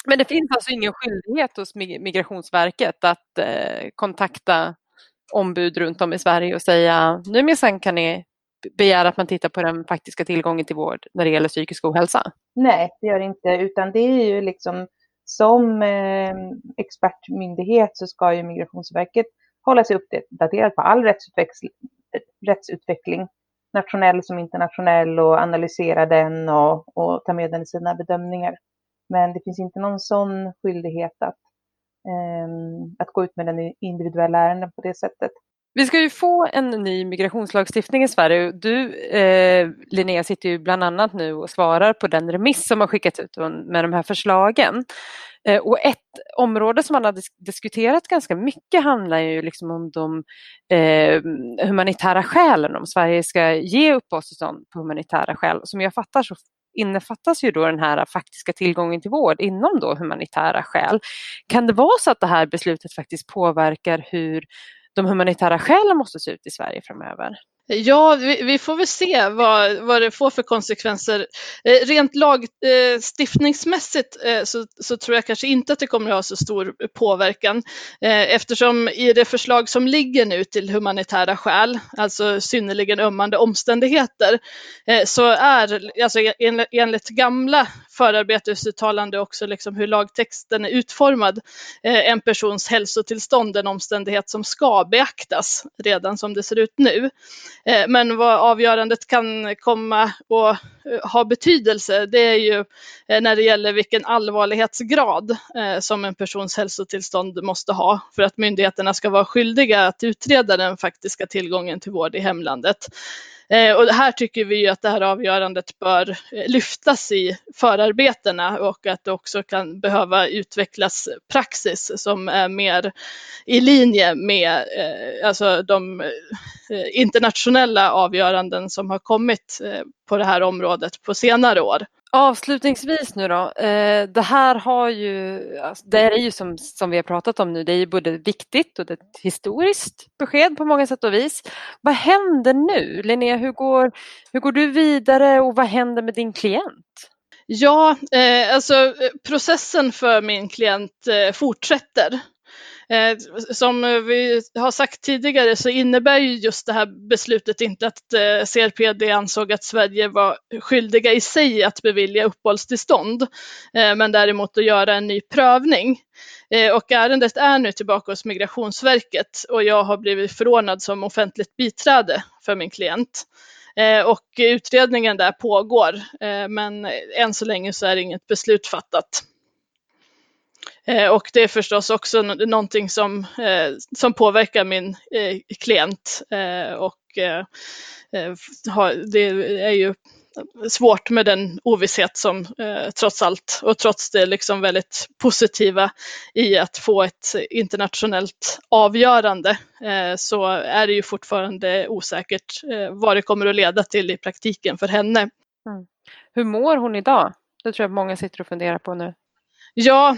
S2: Men det finns alltså ingen skyldighet hos Migrationsverket att eh, kontakta ombud runt om i Sverige och säga nu minsann kan ni begära att man tittar på den faktiska tillgången till vård när det gäller psykisk ohälsa?
S1: Nej, det gör det inte, utan det är ju liksom som eh, expertmyndighet så ska ju Migrationsverket hålla sig uppdaterad på all rättsutveckling, nationell som internationell och analysera den och, och ta med den i sina bedömningar. Men det finns inte någon sån skyldighet att, eh, att gå ut med den individuella ärenden på det sättet.
S2: Vi ska ju få en ny migrationslagstiftning i Sverige. Du, eh, Linnea, sitter ju bland annat nu och svarar på den remiss som har skickats ut med de här förslagen. Eh, och ett område som man har diskuterat ganska mycket handlar ju liksom om de eh, humanitära skälen, om Sverige ska ge uppehållstillstånd på humanitära skäl. Som jag fattar så innefattas ju då den här faktiska tillgången till vård inom då humanitära skäl. Kan det vara så att det här beslutet faktiskt påverkar hur de humanitära skälen måste se ut i Sverige framöver?
S3: Ja, vi, vi, får väl se vad, vad det får för konsekvenser. Eh, rent lagstiftningsmässigt eh, eh, så, så, tror jag kanske inte att det kommer att ha så stor påverkan eh, eftersom i det förslag som ligger nu till humanitära skäl, alltså synnerligen ömmande omständigheter, eh, så är alltså en, enligt gamla förarbetesuttalande också liksom hur lagtexten är utformad, eh, en persons hälsotillstånd en omständighet som ska beaktas redan som det ser ut nu. Eh, men vad avgörandet kan komma och eh, ha betydelse, det är ju eh, när det gäller vilken allvarlighetsgrad som en persons hälsotillstånd måste ha för att myndigheterna ska vara skyldiga att utreda den faktiska tillgången till vård i hemlandet. Eh, och här tycker vi att det här avgörandet bör eh, lyftas i förarbetena och att det också kan behöva utvecklas praxis som är mer i linje med eh, alltså de internationella avgöranden som har kommit på det här området på senare år.
S2: Avslutningsvis nu då, eh, det här har ju, alltså, det är ju som, som vi har pratat om nu, det är ju både viktigt och det är ett historiskt besked på många sätt och vis. Vad händer nu? Linnea, hur går, hur går du vidare och vad händer med din klient?
S3: Ja, eh, alltså eh, processen för min klient eh, fortsätter. Eh, som eh, vi har sagt tidigare så innebär ju just det här beslutet inte att eh, CRPD ansåg att Sverige var skyldiga i sig att bevilja uppehållstillstånd, men däremot att göra en ny prövning. Och ärendet är nu tillbaka hos Migrationsverket och jag har blivit förordnad som offentligt biträde för min klient. Och utredningen där pågår, men än så länge så är inget beslut fattat. Eh, och det är förstås också någonting som, eh, som påverkar min eh, klient. Eh, och eh, eh, det är ju svårt med den ovisshet som trots allt och trots det liksom väldigt positiva i att få ett internationellt avgörande så är det ju fortfarande osäkert vad det kommer att leda till i praktiken för henne. Mm.
S2: Hur mår hon idag? Det tror jag många sitter och funderar på nu.
S3: Ja,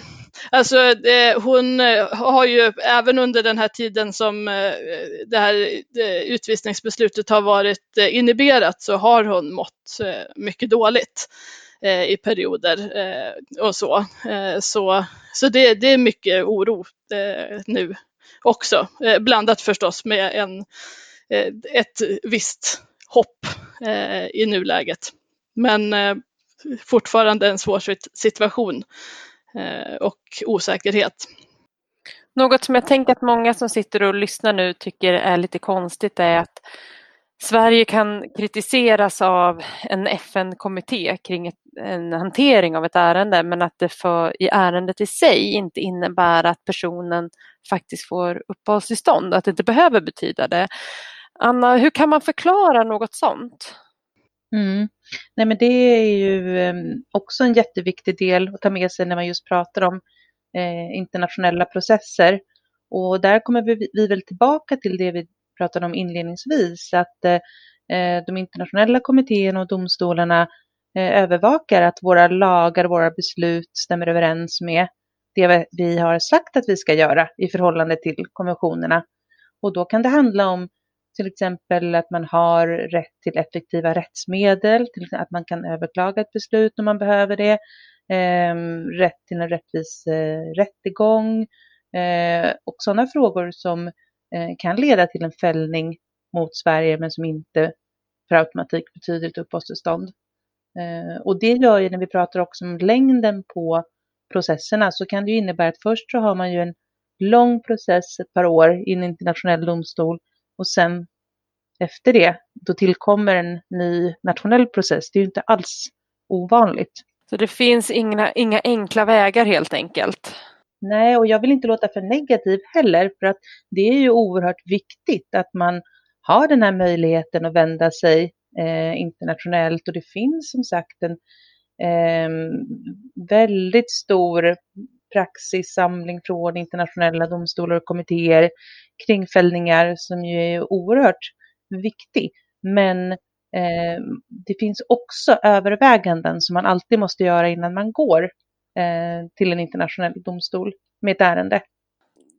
S3: alltså eh, hon eh, har ju även under den här tiden som eh, det här det utvisningsbeslutet har varit eh, inhiberat så har hon mått eh, mycket dåligt eh, i perioder och så. så så det, det är mycket oro nu också, blandat förstås med en, ett visst hopp i nuläget. Men fortfarande en svår situation Eh, och osäkerhet.
S2: Något som jag tänker att många som sitter och lyssnar nu tycker är lite konstigt är att Sverige kan kritiseras av en FN-kommitté kring ett, en hantering av ett ärende men att det för, i ärendet i sig inte innebär att personen faktiskt får uppehållstillstånd, att det inte behöver betyda det. Anna, hur kan man förklara något sånt?
S1: Mm. Nej, men det är ju ehm, också en jätteviktig del att ta med sig när man just pratar om eh, internationella processer. Och där kommer vi, vi väl tillbaka till det vi pratade om inledningsvis, att eh, eh de internationella kommittéerna och domstolarna eh, övervakar att våra lagar och våra beslut stämmer överens med det vi har sagt att vi ska göra i förhållande till konventionerna. Och då kan det handla om till exempel att man har rätt till effektiva rättsmedel, till att man kan överklaga ett beslut om man behöver det, eh, rätt till en rättvis eh, rättegång eh, och sådana frågor som eh, kan leda till en fällning mot Sverige men som inte per automatik betyder ett uppehållstillstånd. Eh, och det gör ju när vi pratar också om längden på processerna så kan det ju innebära att först så har man ju en lång process, ett par år, i en internationell domstol och sen efter det, då tillkommer en ny nationell process. Det är ju inte alls ovanligt.
S2: Så det finns inga, inga enkla vägar helt enkelt?
S1: Nej, och jag vill inte låta för negativ heller, för att det är ju oerhört viktigt att man har den här möjligheten att vända sig eh, internationellt och det finns som sagt en eh, väldigt stor praxissamling från internationella domstolar och kommittéer kring fällningar som ju är oerhört viktig. Men Eh, det finns också överväganden som man alltid måste göra innan man går eh, till en internationell domstol med ett ärende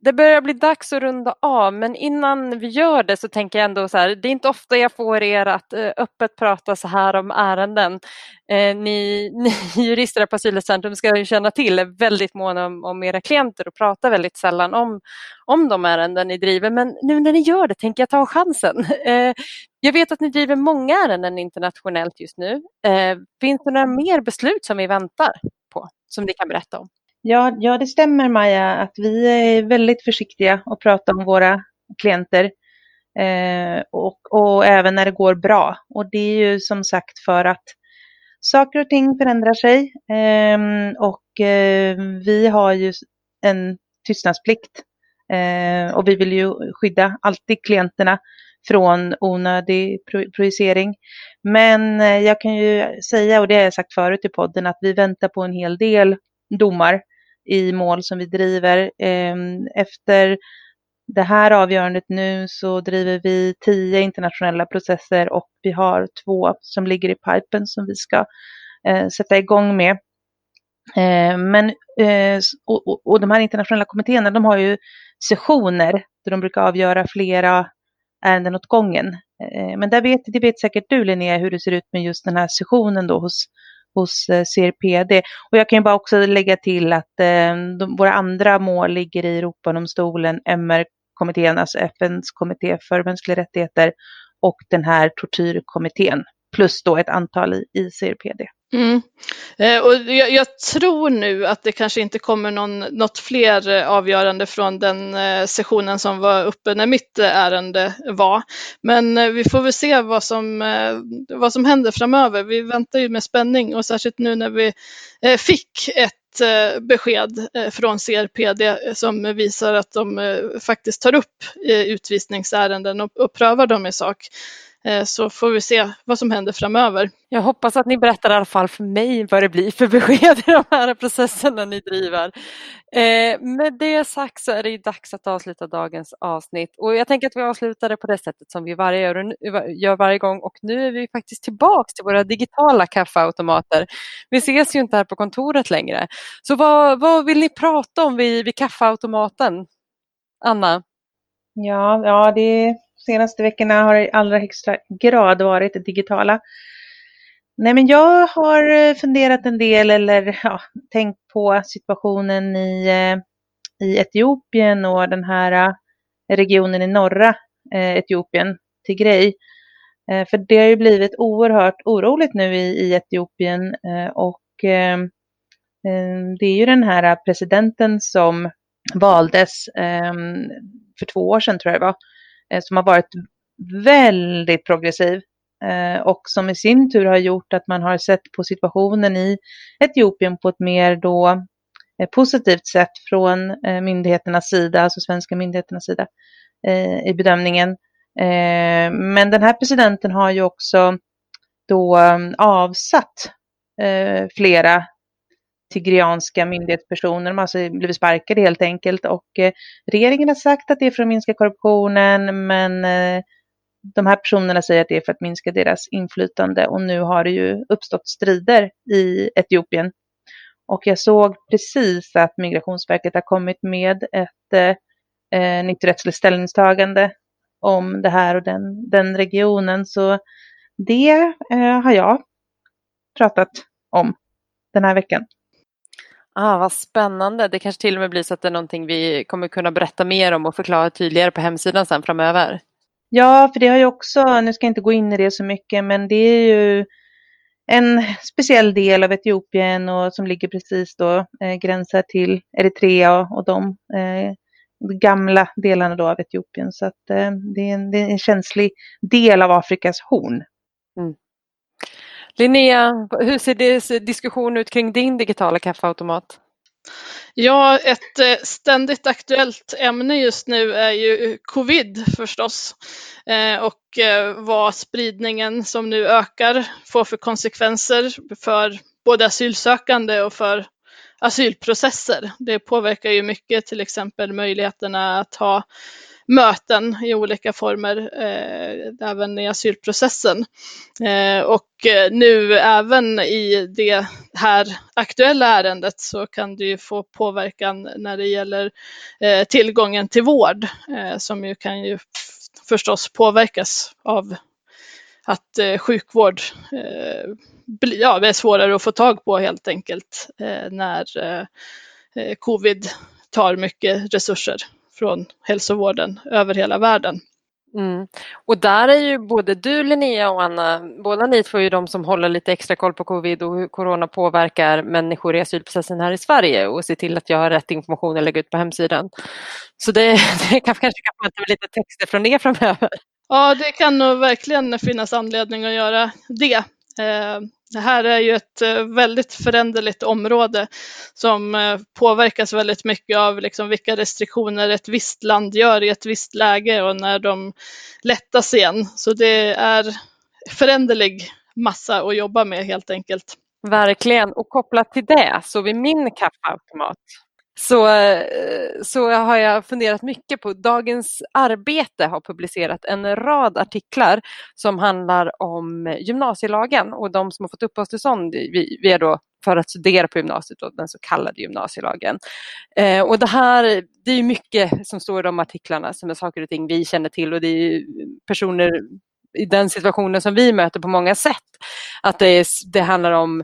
S2: det börjar bli dags att runda av men innan vi gör det så tänker jag ändå så här, det är inte ofta jag får er att eh, öppet prata så här om ärenden. Eh, ni, (laughs) ni jurister på Asylcentrum ska ju känna till, är väldigt måna om, om era klienter och pratar väldigt sällan om, om de ärenden ni driver. Men nu när ni gör det tänker jag ta chansen. (laughs) Eh, jag vet att ni driver många ärenden internationellt just nu. Eh, finns det några mer beslut som vi väntar på som ni kan berätta om?
S1: Ja, ja, det stämmer Maja att vi är väldigt försiktiga att prata om våra klienter eh, och, och även när det går bra. Och det är ju som sagt för att saker och ting förändrar sig eh, och eh, vi har ju en tystnadsplikt eh, och vi vill ju skydda alltid klienterna från onödig projicering. Men eh, jag kan ju säga, och det har jag sagt förut i podden, att vi väntar på en hel del domar i mål som vi driver. Ehm, efter det här avgörandet nu så driver vi tio internationella processer och vi har två som ligger i pipen som vi ska eh, sätta igång med. Ehm, men, eh, och, och de här internationella kommittéerna de har ju sessioner där de brukar avgöra flera ärenden åt gången. Ehm, men där vet, det vet säkert du Linnea hur det ser ut med just den här sessionen då hos hos eh, CRPD. Och jag kan ju bara också lägga till att eh, de, våra andra mål ligger i Europadomstolen, MR-kommittén, alltså FNs kommitté för mänskliga rättigheter och den här tortyrkommittén, plus då ett antal i, i CRPD.
S3: Mm. Eh, och jag, jag, tror nu att det kanske inte kommer någon, något fler eh, avgörande från den eh, sessionen som var uppe när mitt ärende var. Men vi får väl se vad som, vad som händer framöver. Vi väntar ju med spänning och särskilt nu när vi fick ett besked från CRPD som visar att de faktiskt tar upp utvisningsärenden och, och prövar dem i sak. Eh, så får vi se vad som händer framöver.
S2: Jag hoppas att ni berättar i alla fall för mig vad det blir för besked i de här processerna ni driver. Eh, med det sagt så är det dags att avsluta dagens avsnitt och jag tänker att vi avslutar det på det sättet som vi varje gör varje gång och nu är vi faktiskt tillbaks till våra digitala kaffeautomater. Vi ses ju inte här på kontoret längre. Så vad, vad vill ni prata om vid, vid kaffeautomaten? Anna?
S1: Ja, ja det senaste veckorna har i allra högsta grad varit digitala. Nej, men jag har eh, funderat en del eller ja, tänkt på situationen i, eh, i Etiopien och den här eh, regionen i norra Etiopien, Tigray. För det har ju blivit oerhört oroligt nu i, i Etiopien och det är ju den här presidenten som valdes för två år sedan tror jag det var, Eh, som har varit väldigt progressiv eh, och som i sin tur har gjort att man har sett på situationen i Etiopien på ett mer då eh, positivt sätt från myndigheternas sida, alltså svenska myndigheternas sida i bedömningen. Men den här presidenten har ju också då avsatt flera tigrianska myndighetspersoner. De har alltså blivit sparkade helt enkelt och eh, regeringen har sagt att det är för att minska korruptionen men eh, de här personerna säger att det är för att minska deras inflytande och nu har det ju uppstått strider i Etiopien. Och jag såg precis att Migrationsverket har kommit med ett eh, eh nytt rättsligt ställningstagande om det här och den, den regionen. Så det eh, har jag pratat om den här veckan.
S2: Ah, vad spännande. Det kanske till och med blir så att det är någonting vi kommer kunna berätta mer om och förklara tydligare på hemsidan sen framöver.
S1: Ja, för det har ju också, nu ska jag inte gå in i det så mycket, men det är ju en speciell del av Etiopien och som ligger precis då eh, gränsar till Eritrea och de eh, gamla delarna då av Etiopien. Så att eh, det, är en, det, är en, känslig del av Afrikas horn. Mm.
S2: Linnea, hur ser diskussionen ut kring din digitala kaffeautomat?
S3: Ja, ett eh, ständigt aktuellt ämne just nu är ju covid förstås eh, och eh, vad spridningen som nu ökar får för konsekvenser för både asylsökande och för asylprocesser. Det påverkar ju mycket, till exempel möjligheterna att ha möten i olika former, eh, även i asylprocessen. Eh, och eh, nu även i det här aktuella ärendet så kan det ju få påverkan när det gäller eh, tillgången till vård eh, som ju kan ju förstås påverkas av att eh, sjukvård eh, bli, ja, är svårare att få tag på helt enkelt eh, när eh, eh covid tar mycket resurser från hälsovården över hela världen.
S2: Mm. Och där är ju både du Linnea och Anna, båda ni två är ju de som håller lite extra koll på covid och hur corona påverkar människor i asylprocessen här i Sverige och ser till att jag har rätt information att lägga ut på hemsidan. Så det, (laughs) det kan, kanske kan få lite texter från er framöver.
S3: Ja, det kan nog verkligen finnas anledning att göra det. Det här är ju ett eh, väldigt föränderligt område som eh, påverkas väldigt mycket av liksom vilka restriktioner ett visst land gör i ett visst läge och när de lättas igen. Så det är föränderlig massa att jobba med helt enkelt.
S2: Verkligen, och kopplat till det så vid min kaffeautomat så, eh, så har jag funderat mycket på Dagens Arbete har publicerat en rad artiklar som handlar om gymnasielagen och de som har fått uppehållstillstånd via då för att studera på gymnasiet, då, den så kallade gymnasielagen. Eh, och det här, det är mycket som står i de artiklarna som är saker och ting vi känner till och det är personer i den situationen som vi möter på många sätt. Att det, är, det handlar om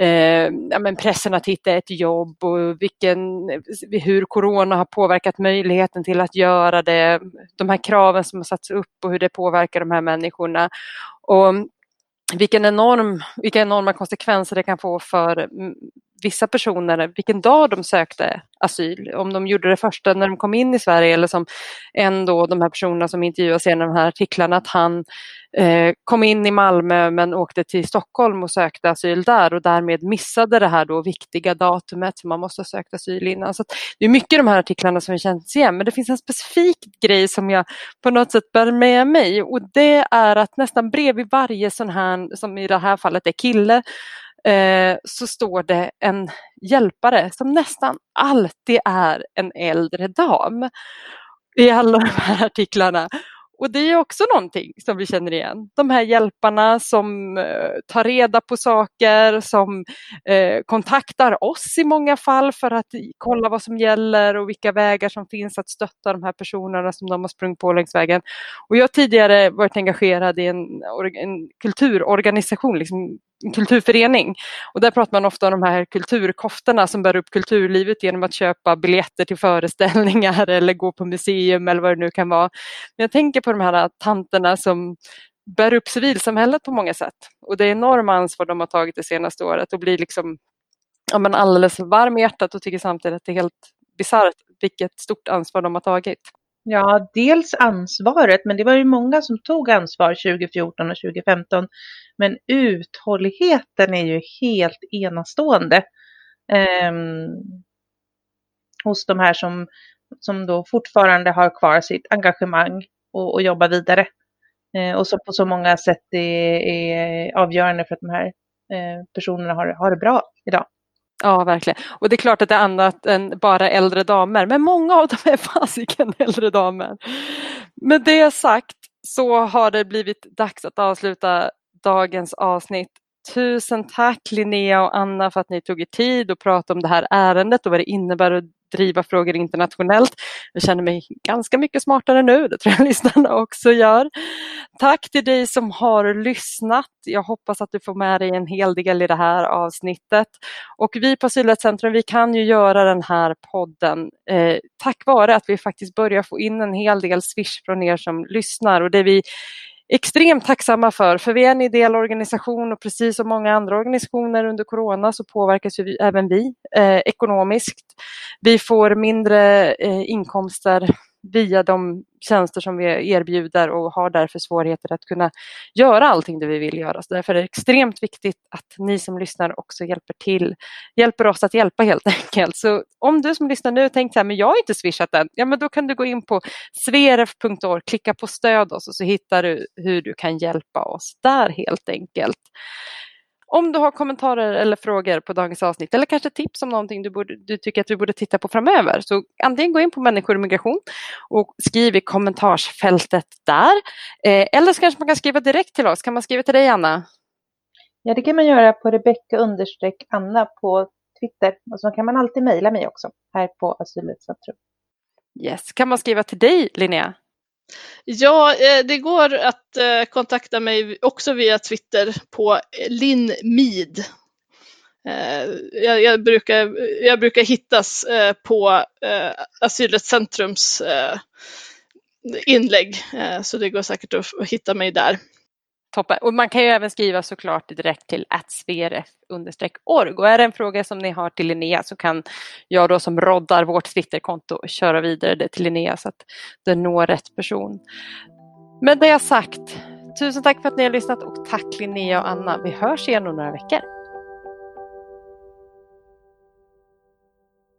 S2: eh, ja, men pressen att hitta ett jobb och vilken, eh, hur corona har påverkat möjligheten till att göra det. De här kraven som har satts upp och hur det påverkar de här människorna. Och vilken enorm, vilka enorma konsekvenser det kan få för mm, vissa personer, vilken dag de sökte asyl, om de gjorde det första när de kom in i Sverige eller som en då, de här personerna som intervjuas i de här artiklarna, att han eh, kom in i Malmö men åkte till Stockholm och sökte asyl där och därmed missade det här då viktiga datumet som man måste ha sökt asyl innan. Så det är mycket de här artiklarna som känns igen men det finns en specifik grej som jag på något sätt bär med mig och det är att nästan bredvid varje sån här, som i det här fallet är kille, Eh, så står det en hjälpare som nästan alltid är en äldre dam i alla de här artiklarna. Och det är också någonting som vi känner igen. De här hjälparna som eh, tar reda på saker, som eh, kontaktar oss i många fall för att kolla vad som gäller och vilka vägar som finns att stötta de här personerna som de har sprungit på längs vägen. Och jag har tidigare varit engagerad i en, en kulturorganisation, liksom kulturförening. Och där pratar man ofta om de här kulturkoftorna som bär upp kulturlivet genom att köpa biljetter till föreställningar (laughs) eller gå på museum eller vad det nu kan vara. Men jag tänker på de här tanterna som bär upp civilsamhället på många sätt. Och det enorma ansvar de har tagit det senaste året och blir liksom ja, men alldeles varm i hjärtat och tycker samtidigt att det är helt bisarrt vilket stort ansvar de har tagit.
S1: Ja, dels ansvaret, men det var ju många som tog ansvar 2014 och 2015. Men uthålligheten är ju helt enastående eh, hos de här som, som då fortfarande har kvar sitt engagemang och, och jobbar vidare. Eh, och som på så många sätt är, är avgörande för att de här eh, personerna har, har det bra idag.
S2: Ja, verkligen. Och det är klart att det är annat än bara äldre damer, men många av dem är fasiken äldre damer. Med det sagt så har det blivit dags att avsluta dagens avsnitt. Tusen tack Linnea och Anna för att ni tog er tid att prata om det här ärendet och vad det innebär att driva frågor internationellt. Jag känner mig ganska mycket smartare nu, det tror jag (laughs) lyssnarna också gör. Tack till dig som har lyssnat. Jag hoppas att du får med dig en hel del i det här avsnittet. Och vi på Asylrättscentrum, vi kan ju göra den här podden eh, tack vare att vi faktiskt börjar få in en hel del swish från er som lyssnar och det vi extremt tacksamma för, för vi är en ideell organisation och precis som många andra organisationer under corona så påverkas ju även vi eh, ekonomiskt. Vi får mindre eh, inkomster via de tjänster som vi erbjuder och har därför svårigheter att kunna göra allting det vi vill göra. Så därför är det extremt viktigt att ni som lyssnar också hjälper till, hjälper oss att hjälpa helt (laughs) enkelt. Så om du som lyssnar nu tänkt så här, men jag har inte swishat än, ja men då kan du gå in på sveref.org, klicka på stöd oss och så hittar du hur du kan hjälpa oss där helt enkelt. Om du har kommentarer eller frågor på dagens avsnitt eller kanske tips om någonting du, borde, du tycker att vi borde titta på framöver så antingen gå in på människor och migration och skriv i kommentarsfältet där. Eh, eller så kanske man kan skriva direkt till oss. Kan man skriva till dig Anna?
S1: Ja, det kan man göra på Rebecka Anna på Twitter. Och så kan man alltid mejla mig också här på Asylrättscentrum.
S2: Yes. Kan man skriva till dig Linnea?
S3: Ja, eh, det går att eh, kontakta mig också via Twitter på linmid. Eh, jag, jag, brukar, jag brukar hittas på Asylrättscentrums inlägg, så det går säkert att hitta mig där.
S2: Toppen. Och man kan ju även skriva såklart direkt till atsvrf-org. Och är det en fråga som ni har till Linnea så kan jag då som roddar vårt Twitterkonto köra vidare det till Linnea så att det når rätt person. Med det sagt, tusen tack för att ni har lyssnat och tack Linnea och Anna. Vi hörs igen om några veckor.